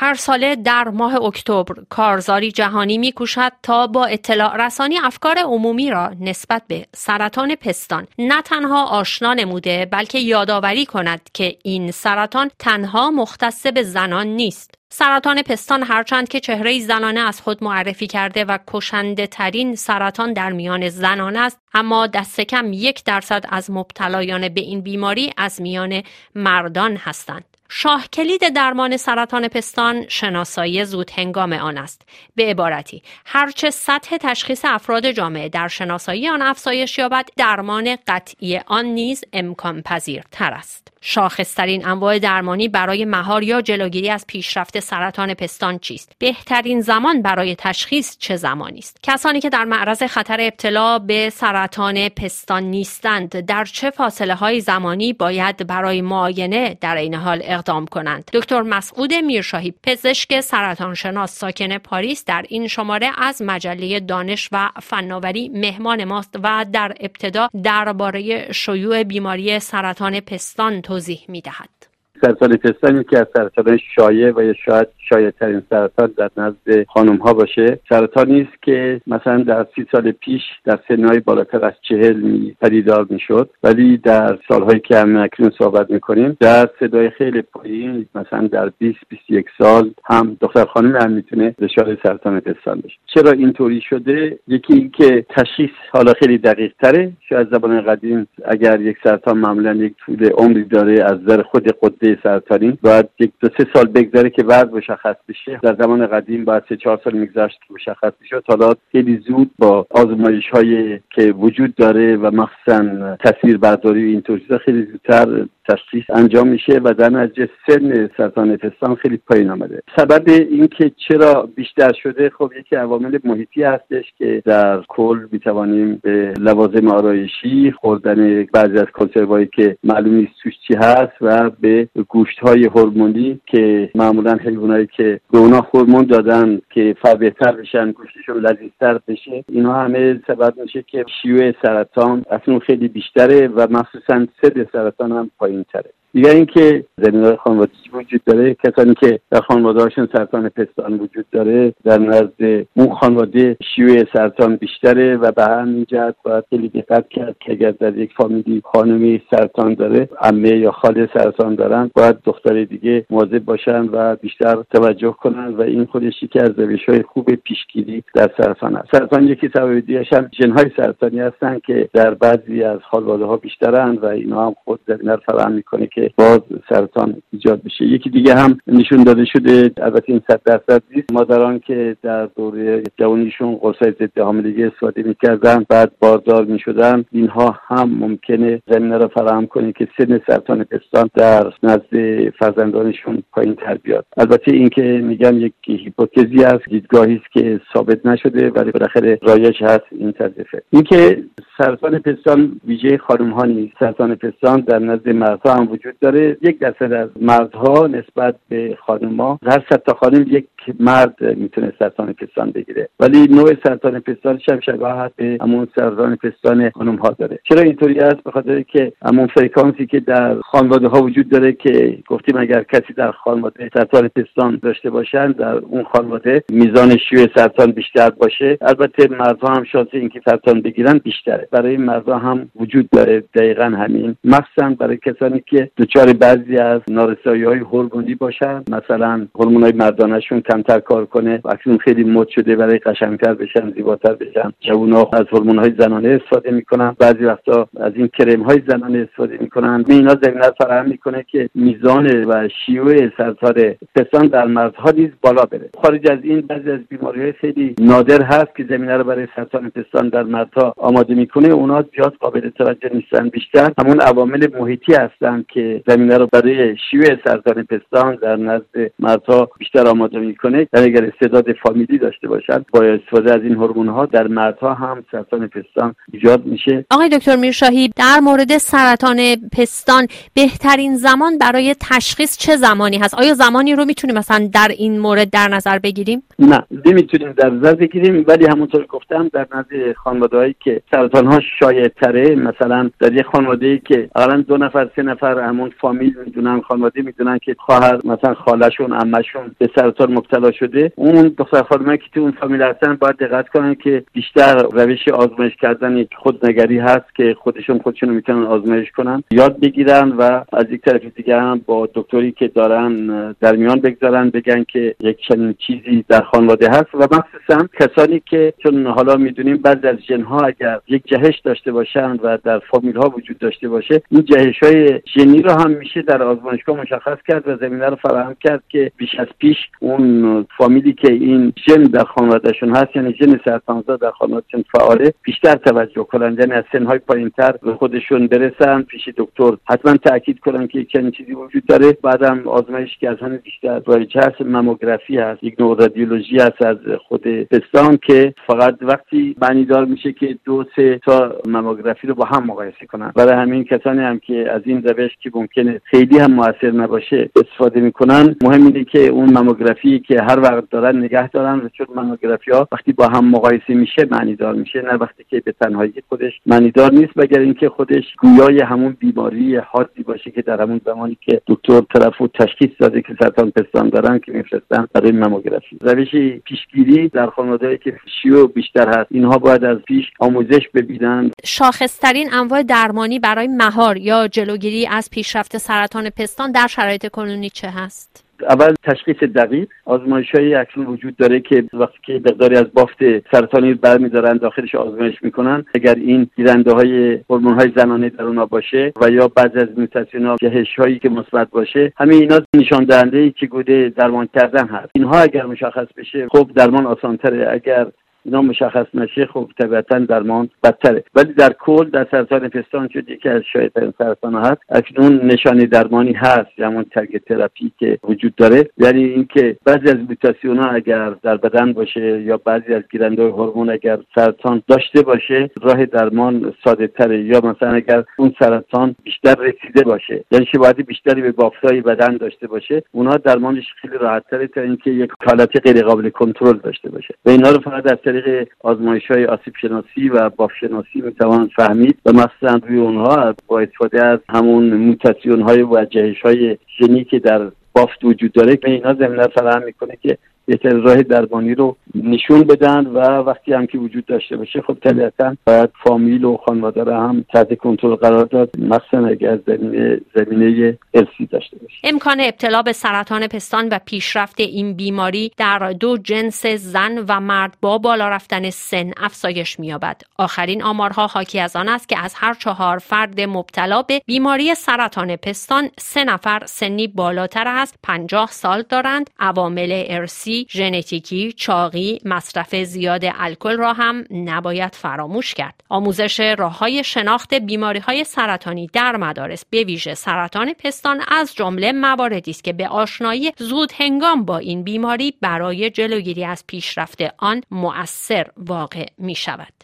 هر ساله در ماه اکتبر کارزاری جهانی میکوشد تا با اطلاع رسانی افکار عمومی را نسبت به سرطان پستان نه تنها آشنا نموده بلکه یادآوری کند که این سرطان تنها مختص به زنان نیست. سرطان پستان هرچند که چهره زنانه از خود معرفی کرده و کشنده ترین سرطان در میان زنان است اما دست کم یک درصد از مبتلایان به این بیماری از میان مردان هستند. شاه کلید درمان سرطان پستان شناسایی زود هنگام آن است. به عبارتی هرچه سطح تشخیص افراد جامعه در شناسایی آن افزایش یابد درمان قطعی آن نیز امکان پذیرتر است. شاخصترین انواع درمانی برای مهار یا جلوگیری از پیشرفت سرطان پستان چیست؟ بهترین زمان برای تشخیص چه زمانی است؟ کسانی که در معرض خطر ابتلا به سرطان پستان نیستند در چه فاصله های زمانی باید برای معاینه در این حال اقدام کنند دکتر مسعود میرشاهی پزشک سرطانشناس ساکن پاریس در این شماره از مجله دانش و فناوری مهمان ماست و در ابتدا درباره شیوع بیماری سرطان پستان توضیح می دهد. سرطان پستان یکی از سرطان شایع و یا شاید شایع ترین سرطان در نزد خانم ها باشه. سرطانی است که مثلا در سی سال پیش در سنهای بالاتر از چهل می پدیدار می‌شد ولی در سالهایی که هم اکنون صحبت می‌کنیم در صدای خیلی پایین مثلا در 20 21 سال هم دختر خانم هم می‌تونه دچار سرطان پستان بشه. چرا اینطوری شده؟ یکی اینکه تشخیص حالا خیلی دقیق تره. شاید زبان قدیم اگر یک سرطان معمولا یک طول عمری داره از نظر خود قده سرطانی باید یک دو سه سال بگذره که وضع مشخص بشه. در زمان قدیم باید سه چهار سال میگذشت که مشخص بشه حالا خیلی زود با آزمایش هایی که وجود داره و مخصوصا تصویر برداری و این خیلی زودتر تشخیص انجام میشه و در نتیجه سن سرطان پستان خیلی پایین آمده. سبب اینکه چرا بیشتر شده خب یکی عوامل محیطی هستش که در کل می‌توانیم به لوازم آرایشی خوردن بعضی از کنسروایی که معلوم نیست توش چی هست و به گوشت های هورمونی که معمولا حیوانایی که به اونا هورمون دادن که بهتر بشن گوشتشون لذیذتر بشه اینا همه سبب میشه که شیوع سرطان اصلا خیلی بیشتره و مخصوصا سد سرطان هم پایین تره دیگر اینکه زمین خانوادگی وجود داره؟ کسانی که در خانواده سرطان پستان وجود داره در نزد اون خانواده شیوع سرطان بیشتره و به همین جهت باید خیلی دقت کرد که اگر در یک فامیلی خانمی سرطان داره عمه یا خاله سرطان دارن باید دختر دیگه مواظب باشن و بیشتر توجه کنن و این خودش یکی از روش های خوب پیشگیری در سرطان است. سرطان یکی سبب دیگرش هم سرطانی هستن که در بعضی از خانواده ها بیشترن و اینا هم خود زمینه فراهم می‌کنه که باز سرطان ایجاد بشه. یکی دیگه هم نشون داده شده البته این صد درصد نیست. مادران که در دوره جوانیشون قرصای ضد حاملگی استفاده می‌کردن بعد باردار می‌شدن اینها هم ممکنه زمینه را فراهم کنه که سن سرطان پستان در نزد فرزندانشون پایین تر بیاد. البته اینکه میگم یک هیپوتزی است دیدگاهی است که ثابت نشده ولی بالاخره رایج هست این تذیفه اینکه سرطان پستان ویژه خانم ها نیست. سرطان پستان در نزد مردها هم وجود داره. یک درصد از مردها نسبت به خانمها هر صد تا خانم یک مرد می‌تونه سرطان پستان بگیره. ولی نوع سرطان پستان شب شباهت به همون سرطان پستان خانم داره. چرا اینطوری است؟ به خاطر که همون فرکانسی که در خانواده ها وجود داره که گفتیم اگر کسی در خانواده سرطان پستان داشته باشن در اون خانواده میزان شیوع سرطان بیشتر باشه. البته مردها هم شانس اینکه سرطان بگیرن بیشتره. برای مردها هم وجود داره. دقیقا همین. مخصوصا برای کسانی که دچار بعضی از نارسایی های هورمونی باشن. مثلا هورمون های مردانشون کمتر کار کنه اکنون خیلی مد شده برای قشنگتر بشن زیباتر بشن. جوونا از هورمون های زنانه استفاده می‌کنن. بعضی وقتا از این کرم های زنانه استفاده می‌کنن. اینا زمینه فراهم می‌کنه که میزان و شیوع سرطان پستان در مردها نیز بالا بره. خارج از این بعضی از بیماری های خیلی نادر هست که زمینه رو برای سرطان پستان در مردها آماده می‌کنه. اونا زیاد قابل توجه نیستن. بیشتر همون عوامل محیطی هستند که زمینه رو برای شیوع سرطان پستان در نزد مردها بیشتر آماده می‌کنه. در اگر استعداد فامیلی داشته باشند با استفاده از این هورمون ها در مردها هم سرطان پستان ایجاد میشه. آقای دکتر میرشاهی در مورد سرطان پستان بهترین زمان برای تشخیص چه زمانی هست؟ آیا زمانی رو می‌تونیم مثلا در این مورد در نظر بگیریم؟ نه نمی‌تونیم در نظر بگیریم ولی همونطور گفتم در نزد خانواده که سرطان ها شایع تره مثلا در یک خانواده که اقلا دو نفر سه نفر همون فامیل می‌دونن خانواده می‌دونن که خواهر مثلا خالشون عمشون به سرطان مبتلا شده اون دختر خانمه که تو اون فامیل هستن باید دقت کنن که بیشتر روش آزمایش کردن یک خودنگری هست که خودشون خودشون می‌تونن آزمایش کنن. یاد بگیرن و از یک طرف دیگه هم با دکتری که دارن در میان بگذارن بگن که یک چنین چیزی در خانواده هست و مخصوصا کسانی که چون حالا می‌دونیم بعضی از ژنها اگر یک جهش داشته باشن و در فامیل ها وجود داشته باشه این جهش های ژنی رو هم میشه در آزمایشگاه مشخص کرد و زمینه رو فراهم کرد که بیش از پیش اون فامیلی که این ژن در خانوادهشون هست یعنی ژن سرطانزا در خانوادهشون فعاله بیشتر توجه کنند. یعنی از سنهای پایینتر به خودشون برسن. پیش دکتر حتما تاکید کنن که چنین چیزی وجود داره. بعدم آزمایش که از همه بیشتر رایج هست ماموگرافی هست. یک نوع رادیولوژی هست از خود پستان که فقط وقتی معنیدار میشه که دو سه تا ماموگرافی رو با هم مقایسه کنن. برای همین کسانی هم که از این روش که ممکنه خیلی هم موثر نباشه استفاده می‌کنن. مهم اینه که اون ماموگرافی که هر وقت دارن نگه دارن و چون ماموگرافی ها وقتی با هم مقایسه میشه معنیدار میشه نه وقتی که به تنهایی خودش معنیدار نیست. مگر اینکه خودش گویای همون بیماری حادی باشه که در همون زمانی که دکتر طرف تشخیص داده که سرطان پستان دارن که میفرستن برای ماموگرافی روش پیشگیری در خانواده که شیوع بیشتر هست. اینها باید از پیش آموزش ببینن. شاخصترین انواع درمانی برای مهار یا جلوگیری از پیشرفت سرطان پستان در شرایط کنونی چه هست؟ اول تشخیص دقیق آزمایش های اکنون وجود داره که وقتی که مقداری از بافت سرطانی برمیدارن داخلش آزمایش می‌کنن. اگر این گیرنده های هورمون های زنانه در اونا باشه و یا بعضی از میوتاسیون ها جهش هایی که مثبت باشه همه اینا نشان دهنده ای که گوده درمان کردن هست. اینها اگر مشخص بشه خب درمان آسانتره. اگر اینا مشخص نشه خب طبیعتا درمان بدتره. ولی در کل در سرطان پستان شد یکی از شایدترین سرطان هست. اکنون نشانی درمانی هست همون ترگ تراپی که وجود داره. یعنی اینکه بعضی از موتاسیون ها اگر در بدن باشه یا بعضی از گیرنده هورمون اگر سرطان داشته باشه راه درمان ساده تره یا مثلا اگر اون سرطان بیشتر رسیده باشه یعنی شباهت بیشتری به بافتای بدن داشته باشه اونها درمانش خیلی راحت تره تا اینکه یک حالت غیر قابل کنترل داشته باشه. و اینا رو فقط از طریق آزمایش های آسیب شناسی و باف شناسی می‌توان فهمید و مثلا روی اونها با استفاده از همون موتاسیون های و جهش های ژنی که در بافت وجود داره که اینا زمینه فراهم می‌کنه که بهتر راه درمانی رو نشون بدن و وقتی هم که وجود داشته باشه خب طبیعتا باید فامیل و خانواده رو هم تحت کنترل قرار داد. مخصوصا اگر زمینه زمینه ارسی داشته باشه. امکان ابتلا به سرطان پستان و پیشرفت این بیماری در دو جنس زن و مرد با بالا رفتن سن افزایش مییابد. آخرین آمارها حاکی از آن است که از هر چهار فرد مبتلا به بیماری سرطان پستان سه نفر سنی بالاتر است پنجاه سال دارند. عوامل ارسی ژنتیکی، چاقی، مصرف زیاد الکل را هم نباید فراموش کرد. آموزش راه های شناخت بیماری های سرطانی در مدارس به ویژه سرطان پستان از جمله مواردی است که به آشنایی زود هنگام با این بیماری برای جلوگیری از پیشرفت آن مؤثر واقع می شود.